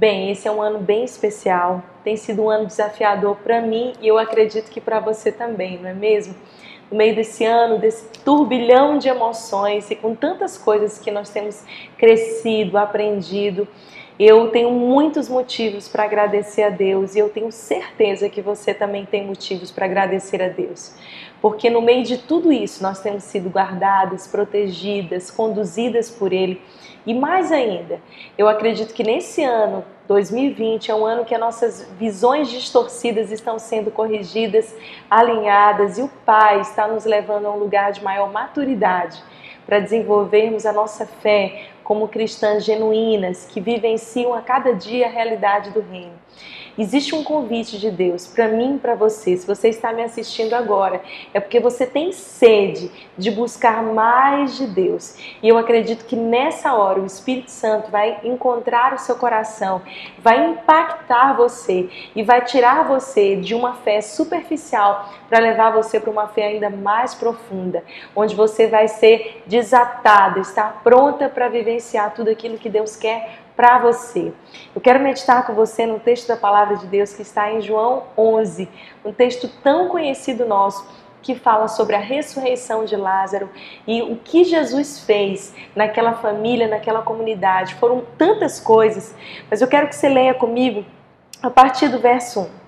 Bem, esse é um ano bem especial, tem sido um ano desafiador para mim e eu acredito que para você também, não é mesmo? No meio desse ano, desse turbilhão de emoções e com tantas coisas que nós temos crescido, aprendido, eu tenho muitos motivos para agradecer a Deus e eu tenho certeza que você também tem motivos para agradecer a Deus. Porque no meio de tudo isso nós temos sido guardadas, protegidas, conduzidas por Ele e mais ainda, eu acredito que nesse ano, 2020, é um ano que as nossas visões distorcidas estão sendo corrigidas, alinhadas e o Pai está nos levando a um lugar de maior maturidade para desenvolvermos a nossa fé como cristãs genuínas que vivenciam a cada dia a realidade do Reino. Existe um convite de Deus para mim e para você. Se você está me assistindo agora, é porque você tem sede de buscar mais de Deus. E eu acredito que nessa hora o Espírito Santo vai encontrar o seu coração, vai impactar você e vai tirar você de uma fé superficial para levar você para uma fé ainda mais profunda, onde você vai ser desatada, estar pronta para vivenciar tudo aquilo que Deus quer para você. Eu quero meditar com você no texto da palavra de Deus que está em João 11, um texto tão conhecido nosso que fala sobre a ressurreição de Lázaro e o que Jesus fez naquela família, naquela comunidade. Foram tantas coisas, mas eu quero que você leia comigo a partir do verso 1.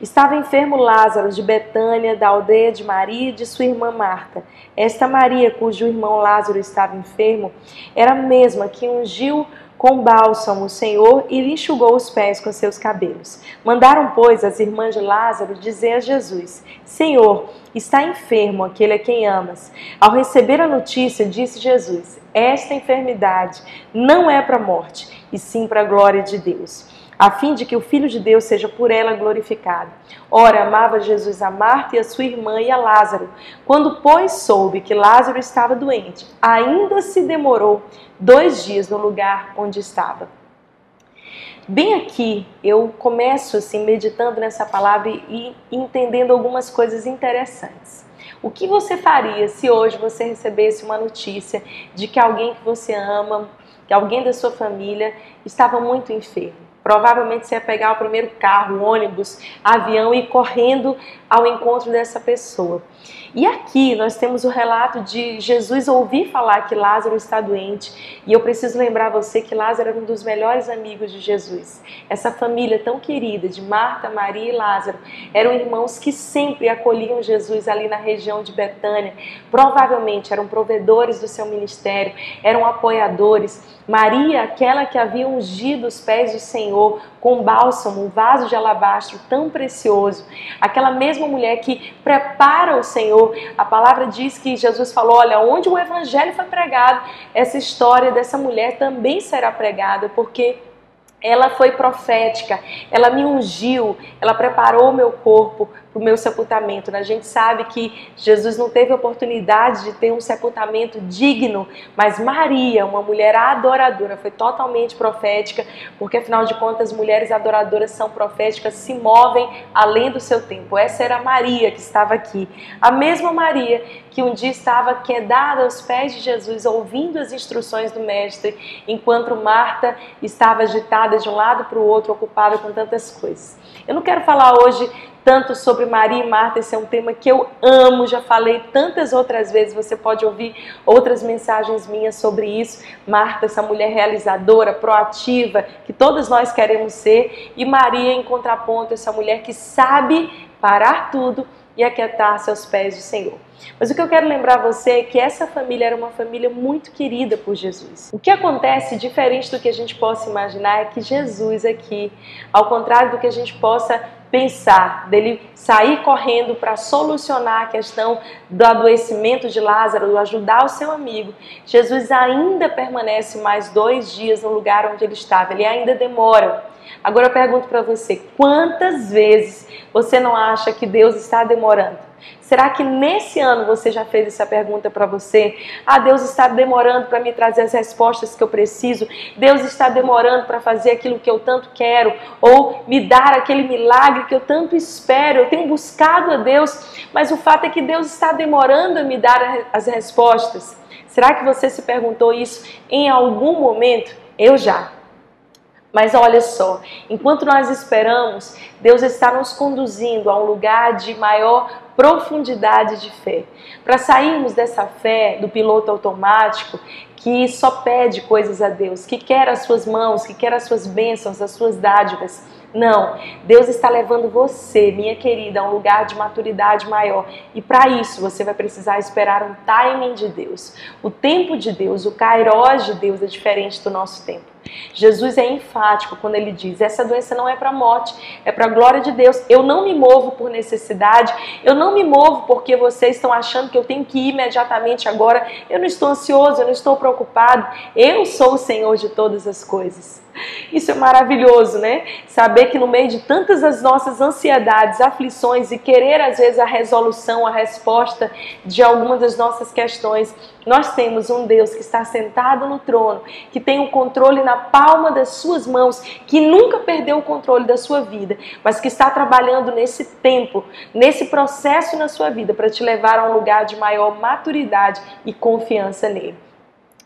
Estava enfermo Lázaro de Betânia, da aldeia de Maria e de sua irmã Marta. Esta Maria, cujo irmão Lázaro estava enfermo, era a mesma que ungiu com bálsamo o Senhor e lhe enxugou os pés com seus cabelos. Mandaram, pois, as irmãs de Lázaro dizer a Jesus: Senhor, está enfermo aquele a quem amas. Ao receber a notícia, disse Jesus: Esta enfermidade não é para a morte, e sim para a glória de Deus a fim de que o Filho de Deus seja por ela glorificado. Ora, amava Jesus a Marta e a sua irmã e a Lázaro. Quando, pois, soube que Lázaro estava doente, ainda se demorou dois dias no lugar onde estava. Bem aqui, eu começo assim meditando nessa palavra e entendendo algumas coisas interessantes. O que você faria se hoje você recebesse uma notícia de que alguém que você ama, que alguém da sua família estava muito enfermo? Provavelmente você ia pegar o primeiro carro, ônibus, avião e ir correndo ao encontro dessa pessoa. E aqui nós temos o relato de Jesus ouvir falar que Lázaro está doente. E eu preciso lembrar você que Lázaro era um dos melhores amigos de Jesus. Essa família tão querida de Marta, Maria e Lázaro eram irmãos que sempre acolhiam Jesus ali na região de Betânia. Provavelmente eram provedores do seu ministério, eram apoiadores. Maria, aquela que havia ungido os pés do Senhor com bálsamo, um vaso de alabastro tão precioso. Aquela mesma mulher que prepara o Senhor. A palavra diz que Jesus falou: olha, onde o evangelho foi pregado, essa história dessa mulher também será pregada, porque ela foi profética, ela me ungiu, ela preparou o meu corpo para o meu sepultamento. A gente sabe que Jesus não teve oportunidade de ter um sepultamento digno, mas Maria, uma mulher adoradora, foi totalmente profética, porque afinal de contas, mulheres adoradoras são proféticas, se movem além do seu tempo. Essa era Maria que estava aqui. A mesma Maria que um dia estava quedada aos pés de Jesus, ouvindo as instruções do Mestre, enquanto Marta estava agitada de um lado para o outro, ocupada com tantas coisas. Eu não quero falar hoje tanto sobre Maria e Marta, esse é um tema que eu amo, já falei tantas outras vezes, você pode ouvir outras mensagens minhas sobre isso. Marta, essa mulher realizadora, proativa, que todos nós queremos ser, e Maria, em contraponto, essa mulher que sabe parar tudo e aquietar-se aos pés do Senhor. Mas o que eu quero lembrar você é que essa família era uma família muito querida por Jesus. O que acontece, diferente do que a gente possa imaginar, é que Jesus aqui, ao contrário do que a gente possa pensar, dele sair correndo para solucionar a questão do adoecimento de Lázaro, ajudar o seu amigo, Jesus ainda permanece mais dois dias no lugar onde ele estava, ele ainda demora. Agora eu pergunto para você: quantas vezes você não acha que Deus está demorando? Será que nesse ano você já fez essa pergunta para você? Ah, Deus está demorando para me trazer as respostas que eu preciso. Deus está demorando para fazer aquilo que eu tanto quero ou me dar aquele milagre que eu tanto espero. Eu tenho buscado a Deus, mas o fato é que Deus está demorando a me dar as respostas. Será que você se perguntou isso em algum momento? Eu já. Mas olha só, enquanto nós esperamos, Deus está nos conduzindo a um lugar de maior profundidade de fé. Para sairmos dessa fé do piloto automático que só pede coisas a Deus, que quer as suas mãos, que quer as suas bênçãos, as suas dádivas. Não, Deus está levando você, minha querida, a um lugar de maturidade maior. E para isso você vai precisar esperar um timing de Deus. O tempo de Deus, o kairos de Deus é diferente do nosso tempo. Jesus é enfático quando ele diz: essa doença não é para morte, é para a glória de Deus. Eu não me movo por necessidade, eu não me movo porque vocês estão achando que eu tenho que ir imediatamente agora. Eu não estou ansioso, eu não estou preocupado. Eu sou o Senhor de todas as coisas. Isso é maravilhoso, né? Saber que no meio de tantas as nossas ansiedades, aflições e querer às vezes a resolução, a resposta de alguma das nossas questões, nós temos um Deus que está sentado no trono, que tem o controle na palma das suas mãos, que nunca perdeu o controle da sua vida, mas que está trabalhando nesse tempo, nesse processo na sua vida para te levar a um lugar de maior maturidade e confiança nele.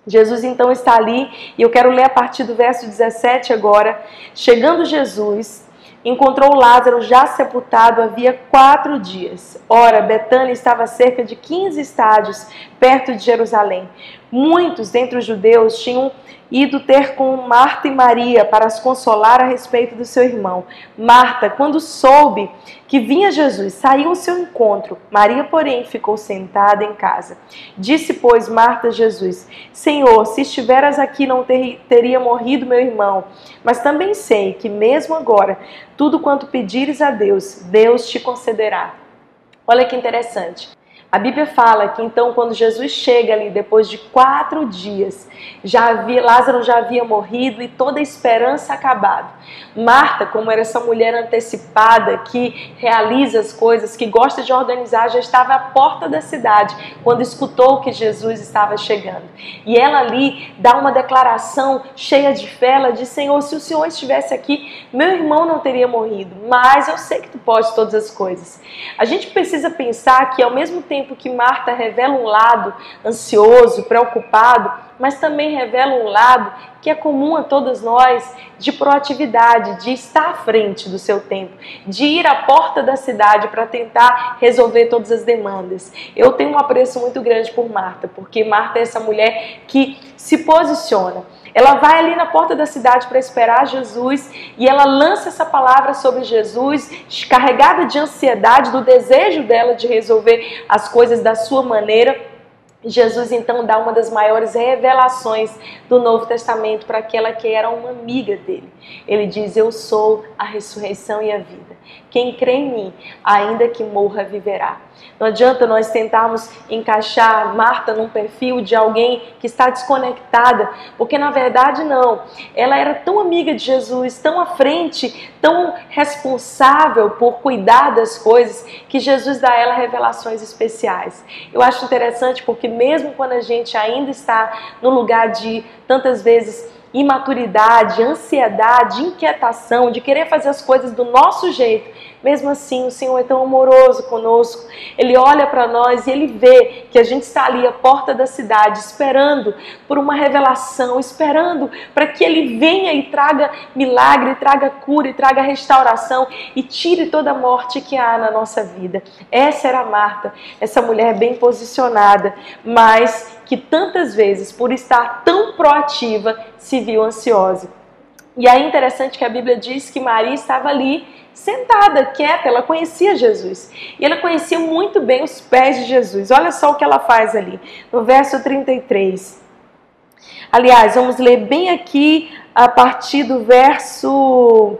Jesus então está ali, e eu quero ler a partir do verso 17 agora. Chegando Jesus, encontrou Lázaro já sepultado havia quatro dias. Ora, Betânia estava a cerca de 15 estádios perto de Jerusalém. Muitos dentre os judeus tinham ido ter com Marta e Maria para as consolar a respeito do seu irmão. Marta, quando soube que vinha Jesus, saiu ao seu encontro. Maria, porém, ficou sentada em casa. Disse, pois, Marta a Jesus: Senhor, se estiveras aqui, não ter, teria morrido meu irmão. Mas também sei que, mesmo agora, tudo quanto pedires a Deus, Deus te concederá. Olha que interessante. A Bíblia fala que então, quando Jesus chega ali, depois de quatro dias, já havia, Lázaro já havia morrido e toda a esperança acabado. Marta, como era essa mulher antecipada, que realiza as coisas, que gosta de organizar, já estava à porta da cidade quando escutou que Jesus estava chegando. E ela ali dá uma declaração cheia de fé, ela diz, Senhor, se o Senhor estivesse aqui, meu irmão não teria morrido, mas eu sei que tu podes todas as coisas. A gente precisa pensar que ao mesmo tempo tempo que Marta revela um lado ansioso, preocupado, mas também revela um lado que é comum a todos nós de proatividade, de estar à frente do seu tempo, de ir à porta da cidade para tentar resolver todas as demandas. Eu tenho um apreço muito grande por Marta, porque Marta é essa mulher que se posiciona. Ela vai ali na porta da cidade para esperar Jesus e ela lança essa palavra sobre Jesus, carregada de ansiedade, do desejo dela de resolver as coisas da sua maneira. Jesus então dá uma das maiores revelações do Novo Testamento para aquela que era uma amiga dele. Ele diz: Eu sou a ressurreição e a vida. Quem crê em mim, ainda que morra, viverá. Não adianta nós tentarmos encaixar Marta num perfil de alguém que está desconectada, porque na verdade não. Ela era tão amiga de Jesus, tão à frente, tão responsável por cuidar das coisas, que Jesus dá a ela revelações especiais. Eu acho interessante porque mesmo quando a gente ainda está no lugar de tantas vezes imaturidade, ansiedade, inquietação, de querer fazer as coisas do nosso jeito, mesmo assim o Senhor é tão amoroso conosco. Ele olha para nós e ele vê que a gente está ali à porta da cidade, esperando por uma revelação, esperando para que ele venha e traga milagre, traga cura, traga restauração e tire toda a morte que há na nossa vida. Essa era Marta, essa mulher bem posicionada, mas que tantas vezes, por estar tão proativa, se viu ansiosa. E é interessante que a Bíblia diz que Maria estava ali sentada, quieta, ela conhecia Jesus. E ela conhecia muito bem os pés de Jesus. Olha só o que ela faz ali, no verso 33. Aliás, vamos ler bem aqui a partir do verso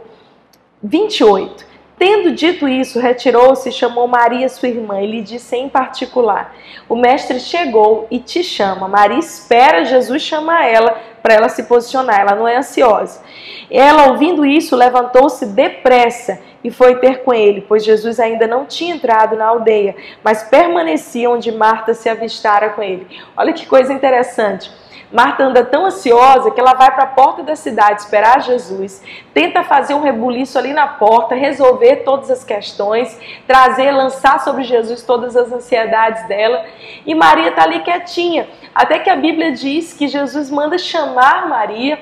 28. Tendo dito isso, retirou-se e chamou Maria, sua irmã, e lhe disse em particular: O mestre chegou e te chama. Maria espera Jesus chamar ela para ela se posicionar, ela não é ansiosa. Ela, ouvindo isso, levantou-se depressa e foi ter com ele, pois Jesus ainda não tinha entrado na aldeia, mas permanecia onde Marta se avistara com ele. Olha que coisa interessante. Marta anda tão ansiosa que ela vai para a porta da cidade esperar Jesus, tenta fazer um rebuliço ali na porta, resolver todas as questões, trazer, lançar sobre Jesus todas as ansiedades dela. E Maria está ali quietinha, até que a Bíblia diz que Jesus manda chamar Maria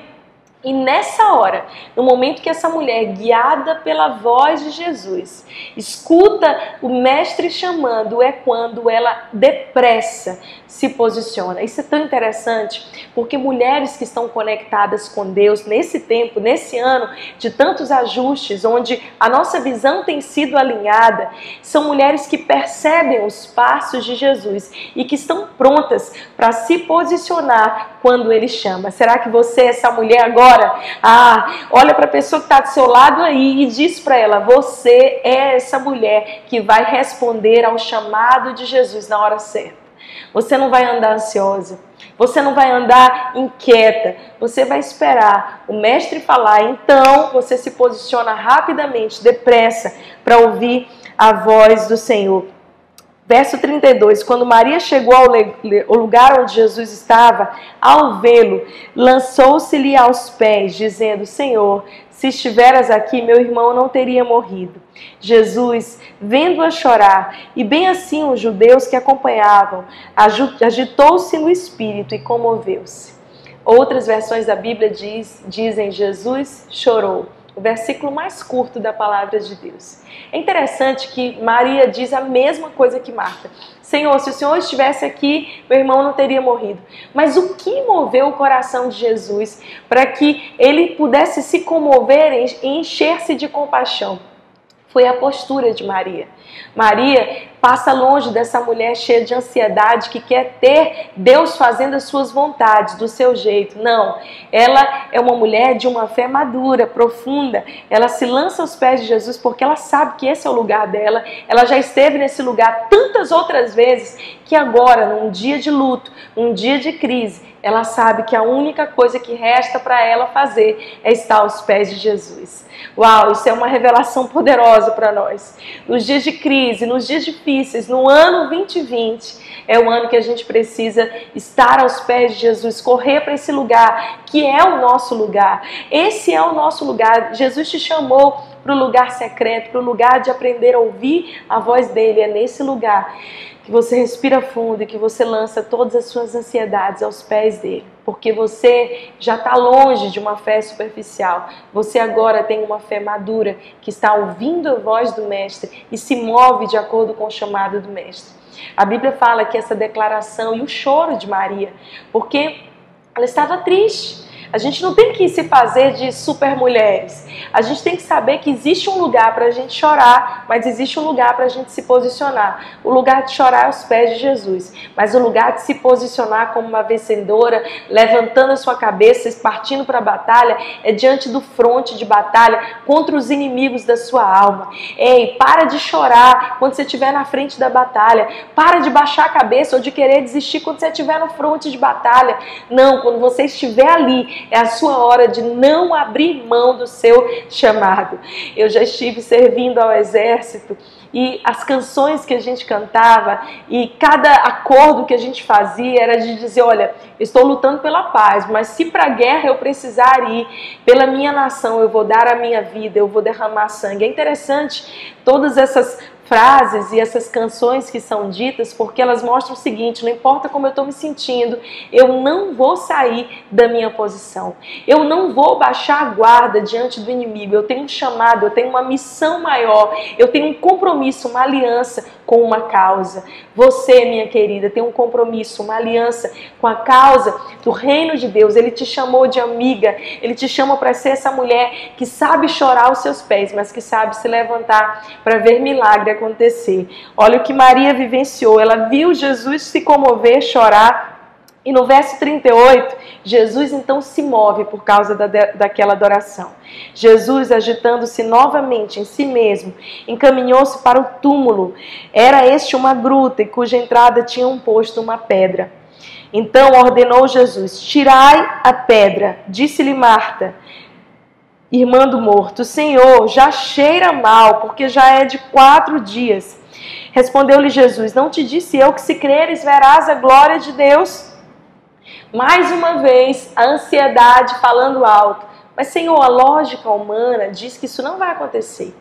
E nessa hora, no momento que essa mulher, guiada pela voz de Jesus, escuta o mestre chamando, é quando ela depressa se posiciona. Isso é tão interessante, porque mulheres que estão conectadas com Deus nesse tempo, nesse ano de tantos ajustes, onde a nossa visão tem sido alinhada, são mulheres que percebem os passos de Jesus e que estão prontas para se posicionar quando ele chama. Será que você é essa mulher agora? Agora. Ah, olha para a pessoa que está do seu lado aí e diz para ela: você é essa mulher que vai responder ao chamado de Jesus na hora certa. Você não vai andar ansiosa. Você não vai andar inquieta, você vai esperar o mestre falar, então você se posiciona rapidamente, depressa, para ouvir a voz do Senhor. Verso 32: Quando Maria chegou ao lugar onde Jesus estava, ao vê-lo, lançou-se-lhe aos pés, dizendo: Senhor, se estiveras aqui, meu irmão não teria morrido. Jesus, vendo-a chorar, e bem assim os judeus que acompanhavam, agitou-se no espírito e comoveu-se. Outras versões da Bíblia diz, dizem: Jesus chorou o versículo mais curto da palavra de Deus. É interessante que Maria diz a mesma coisa que Marta. Senhor, se o Senhor estivesse aqui, meu irmão não teria morrido. Mas o que moveu o coração de Jesus para que ele pudesse se comover e encher-se de compaixão? Foi a postura de Maria. Maria passa longe dessa mulher cheia de ansiedade que quer ter Deus fazendo as suas vontades do seu jeito. Não, ela é uma mulher de uma fé madura, profunda. Ela se lança aos pés de Jesus porque ela sabe que esse é o lugar dela. Ela já esteve nesse lugar tantas outras vezes que agora, num dia de luto, num dia de crise, ela sabe que a única coisa que resta para ela fazer é estar aos pés de Jesus. Uau, isso é uma revelação poderosa para nós. Nos dias de crise, nos dias difíceis, no ano 2020, é o ano que a gente precisa estar aos pés de Jesus, correr para esse lugar que é o nosso lugar. Esse é o nosso lugar. Jesus te chamou para o lugar secreto, para o lugar de aprender a ouvir a voz dele. É nesse lugar que você respira fundo e que você lança todas as suas ansiedades aos pés dele, porque você já está longe de uma fé superficial. Você agora tem uma fé madura que está ouvindo a voz do Mestre e se move de acordo com o chamado do Mestre. A Bíblia fala que essa declaração e o choro de Maria, porque ela estava triste. A gente não tem que se fazer de super mulheres. A gente tem que saber que existe um lugar para a gente chorar, mas existe um lugar para a gente se posicionar. O lugar de chorar é aos pés de Jesus, mas o lugar de se posicionar como uma vencedora, levantando a sua cabeça partindo para a batalha, é diante do fronte de batalha contra os inimigos da sua alma. Ei, para de chorar quando você estiver na frente da batalha. Para de baixar a cabeça ou de querer desistir quando você estiver no fronte de batalha. Não, quando você estiver ali, é a sua hora de não abrir mão do seu chamado. Eu já estive servindo ao exército e as canções que a gente cantava e cada acordo que a gente fazia era de dizer, olha, estou lutando pela paz, mas se para a guerra eu precisar ir pela minha nação, eu vou dar a minha vida, eu vou derramar sangue. É interessante todas essas frases e essas canções que são ditas, porque elas mostram o seguinte: não importa como eu estou me sentindo, eu não vou sair da minha posição, eu não vou baixar a guarda diante do inimigo. Eu tenho um chamado, eu tenho uma missão maior, eu tenho um compromisso, uma aliança com uma causa. Você, minha querida, tem um compromisso, uma aliança com a causa do reino de Deus. Ele te chamou de amiga, ele te chama para ser essa mulher que sabe chorar aos seus pés, mas que sabe se levantar para ver milagre acontecer. Olha o que Maria vivenciou. Ela viu Jesus se comover, chorar. E no verso 38, Jesus então se move por causa da, daquela adoração. Jesus, agitando-se novamente em si mesmo, encaminhou-se para o túmulo. Era este uma gruta e cuja entrada tinha um posto uma pedra. Então ordenou Jesus: Tirai a pedra. Disse-lhe Marta: irmã do morto: Senhor, já cheira mal, porque já é de quatro dias. Respondeu-lhe Jesus: Não te disse eu que se creres verás a glória de Deus? Mais uma vez, a ansiedade falando alto. Mas, Senhor, a lógica humana diz que isso não vai acontecer.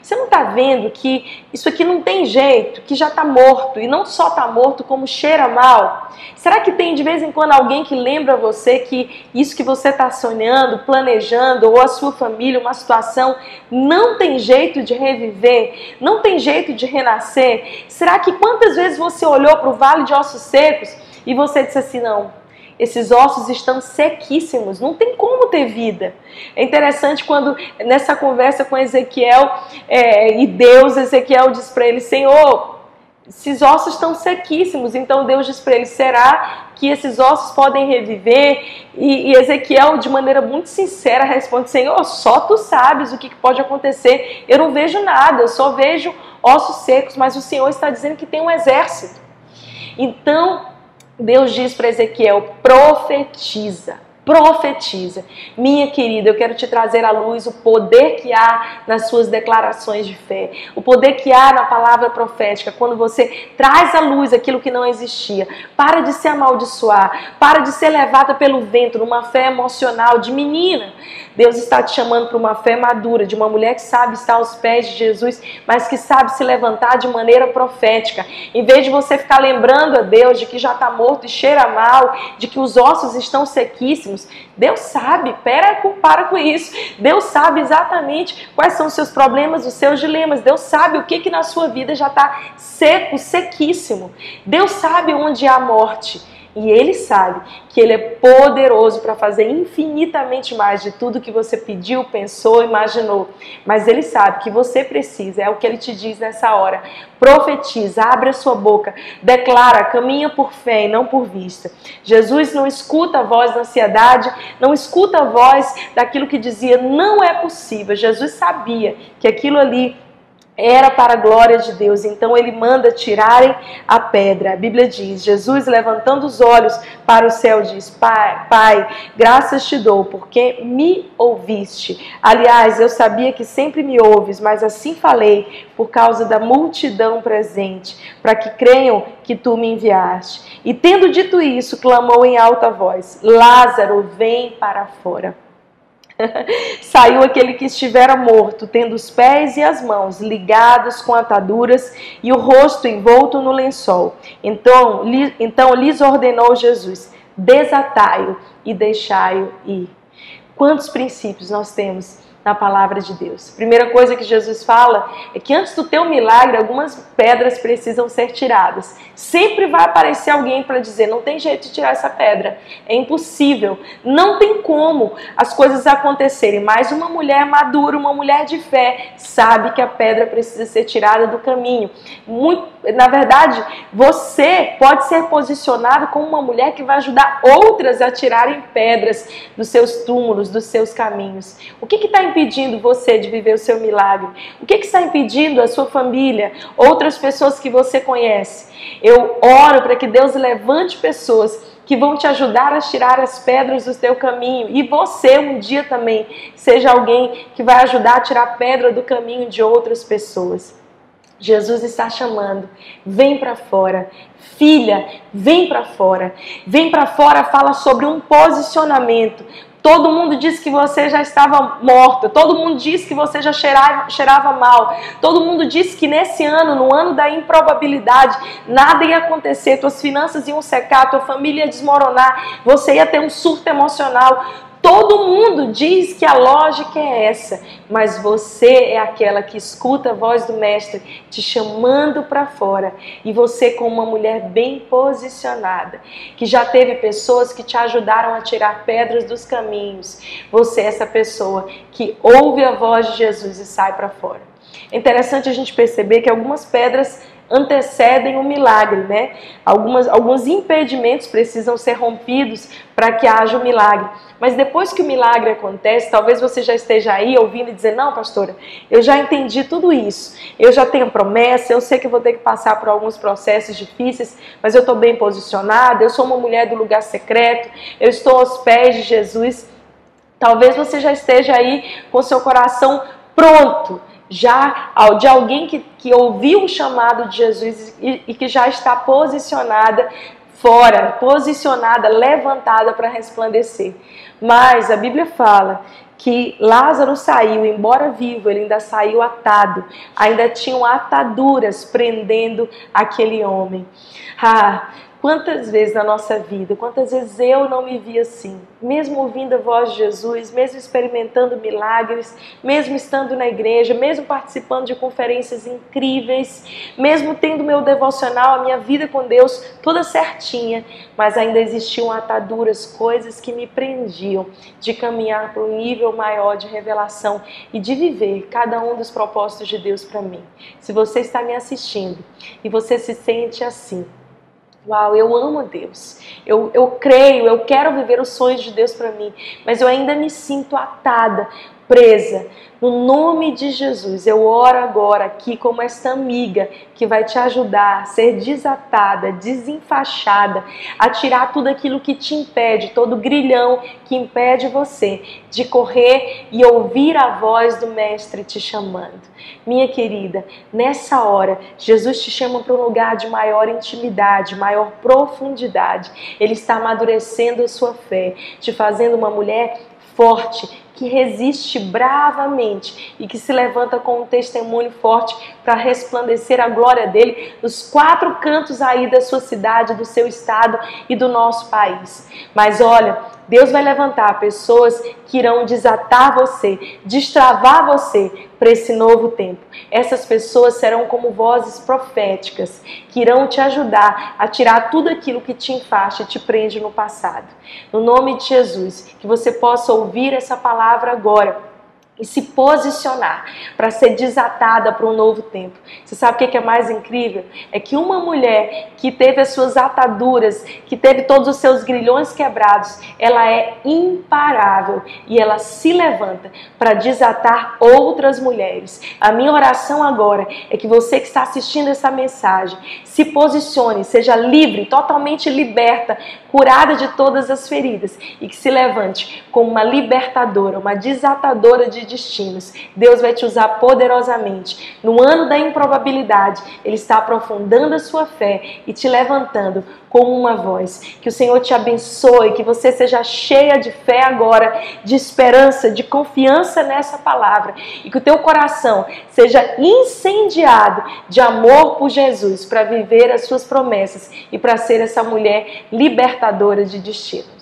Você não está vendo que isso aqui não tem jeito, que já está morto e não só está morto, como cheira mal? Será que tem de vez em quando alguém que lembra você que isso que você está sonhando, planejando, ou a sua família, uma situação, não tem jeito de reviver, não tem jeito de renascer? Será que quantas vezes você olhou para o vale de ossos secos e você disse assim: não, esses ossos estão sequíssimos, não tem como ter vida. É interessante quando nessa conversa com Ezequiel é, e Deus, Ezequiel diz para ele: Senhor, esses ossos estão sequíssimos. Então Deus diz para ele: será que esses ossos podem reviver? E, e, Ezequiel, de maneira muito sincera, responde: Senhor, só tu sabes o que pode acontecer. Eu não vejo nada, eu só vejo ossos secos, mas o Senhor está dizendo que tem um exército. Então, Deus diz para Ezequiel: profetiza profetiza. Minha querida, eu quero te trazer à luz o poder que há nas suas declarações de fé, o poder que há na palavra profética, quando você traz à luz aquilo que não existia. Para de se amaldiçoar, para de ser levada pelo vento numa fé emocional de menina. Deus está te chamando para uma fé madura, de uma mulher que sabe estar aos pés de Jesus, mas que sabe se levantar de maneira profética. Em vez de você ficar lembrando a Deus de que já está morto e cheira mal, de que os ossos estão sequíssimos, Deus sabe, para, para com isso. Deus sabe exatamente quais são os seus problemas, os seus dilemas. Deus sabe o que, que na sua vida já está seco, sequíssimo. Deus sabe onde há morte. E ele sabe que ele é poderoso para fazer infinitamente mais de tudo que você pediu, pensou, imaginou. Mas ele sabe que você precisa, é o que ele te diz nessa hora. Profetiza, abre a sua boca, declara, caminha por fé e não por vista. Jesus não escuta a voz da ansiedade, não escuta a voz daquilo que dizia não é possível. Jesus sabia que aquilo ali era para a glória de Deus. Então ele manda tirarem a pedra. A Bíblia diz: Jesus, levantando os olhos para o céu, diz: Pai, pai, graças te dou, porque me ouviste. Aliás, eu sabia que sempre me ouves, mas assim falei por causa da multidão presente, para que creiam que tu me enviaste. E tendo dito isso, clamou em alta voz: Lázaro, vem para fora. Saiu aquele que estivera morto, tendo os pés e as mãos ligados com ataduras e o rosto envolto no lençol. Então, li, então lhes ordenou Jesus: desatai-o e deixai-o ir. Quantos princípios nós temos na palavra de Deus. Primeira coisa que Jesus fala é que antes do teu milagre, algumas pedras precisam ser tiradas. Sempre vai aparecer alguém para dizer: não tem jeito de tirar essa pedra, é impossível, não tem como as coisas acontecerem. Mas uma mulher madura, uma mulher de fé, sabe que a pedra precisa ser tirada do caminho. Muito, na verdade, você pode ser posicionado como uma mulher que vai ajudar outras a tirarem pedras dos seus túmulos, dos seus caminhos. O que está impedindo você de viver o seu milagre? O que, que está impedindo a sua família, outras pessoas que você conhece? Eu oro para que Deus levante pessoas que vão te ajudar a tirar as pedras do teu caminho. E você um dia também seja alguém que vai ajudar a tirar a pedra do caminho de outras pessoas. Jesus está chamando, vem para fora. Filha, vem para fora. Vem para fora, fala sobre um posicionamento. Todo mundo disse que você já estava morta. Todo mundo disse que você já cheirava, cheirava mal. Todo mundo disse que nesse ano, no ano da improbabilidade, nada ia acontecer. Tuas finanças iam secar, tua família ia desmoronar. Você ia ter um surto emocional. Todo mundo diz que a lógica é essa, mas você é aquela que escuta a voz do mestre te chamando para fora e você como uma mulher bem posicionada, que já teve pessoas que te ajudaram a tirar pedras dos caminhos. Você é essa pessoa que ouve a voz de Jesus e sai para fora. É interessante a gente perceber que algumas pedras antecedem o milagre, né? Algumas, alguns impedimentos precisam ser rompidos para que haja o milagre. Mas depois que o milagre acontece, talvez você já esteja aí ouvindo e dizer: Não, pastora, eu já entendi tudo isso. Eu já tenho promessa, eu sei que vou ter que passar por alguns processos difíceis, mas eu estou bem posicionada, eu sou uma mulher do lugar secreto, eu estou aos pés de Jesus. Talvez você já esteja aí com seu coração pronto já de alguém que, que ouviu o chamado de Jesus e, e que já está posicionada fora, posicionada, levantada para resplandecer. Mas a Bíblia fala que Lázaro saiu, embora vivo, ele ainda saiu atado, ainda tinham ataduras prendendo aquele homem. Ah, Quantas vezes na nossa vida, quantas vezes eu não me vi assim, mesmo ouvindo a voz de Jesus, mesmo experimentando milagres, mesmo estando na igreja, mesmo participando de conferências incríveis, mesmo tendo meu devocional, a minha vida com Deus toda certinha, mas ainda existiam ataduras, coisas que me prendiam de caminhar para um nível maior de revelação e de viver cada um dos propósitos de Deus para mim. Se você está me assistindo e você se sente assim, Uau, eu amo Deus. Eu, eu creio, eu quero viver os sonhos de Deus para mim, mas eu ainda me sinto atada, presa no nome de Jesus, eu oro agora aqui como essa amiga que vai te ajudar a ser desatada, desenfaixada, a tirar tudo aquilo que te impede, todo grilhão que impede você de correr e ouvir a voz do Mestre te chamando. Minha querida, nessa hora, Jesus te chama para um lugar de maior intimidade, maior profundidade. Ele está amadurecendo a sua fé, te fazendo uma mulher forte, que resiste bravamente e que se levanta com um testemunho forte para resplandecer a glória dele nos quatro cantos aí da sua cidade, do seu estado e do nosso país. Mas olha, Deus vai levantar pessoas que irão desatar você, destravar você para esse novo tempo. Essas pessoas serão como vozes proféticas que irão te ajudar a tirar tudo aquilo que te enfaixa e te prende no passado. No nome de Jesus, que você possa ouvir essa palavra agora e se posicionar para ser desatada para um novo tempo. Você sabe o que é mais incrível? É que uma mulher que teve as suas ataduras, que teve todos os seus grilhões quebrados, ela é imparável e ela se levanta para desatar outras mulheres. A minha oração agora é que você que está assistindo essa mensagem se posicione, seja livre, totalmente liberta, curada de todas as feridas e que se levante como uma libertadora, uma desatadora de destinos. Deus vai te usar poderosamente. No ano da improbabilidade, Ele está aprofundando a sua fé e te levantando como uma voz. Que o Senhor te abençoe, que você seja cheia de fé agora, de esperança, de confiança nessa palavra e que o teu coração seja incendiado de amor por Jesus para viver as suas promessas e para ser essa mulher libertadora de destinos.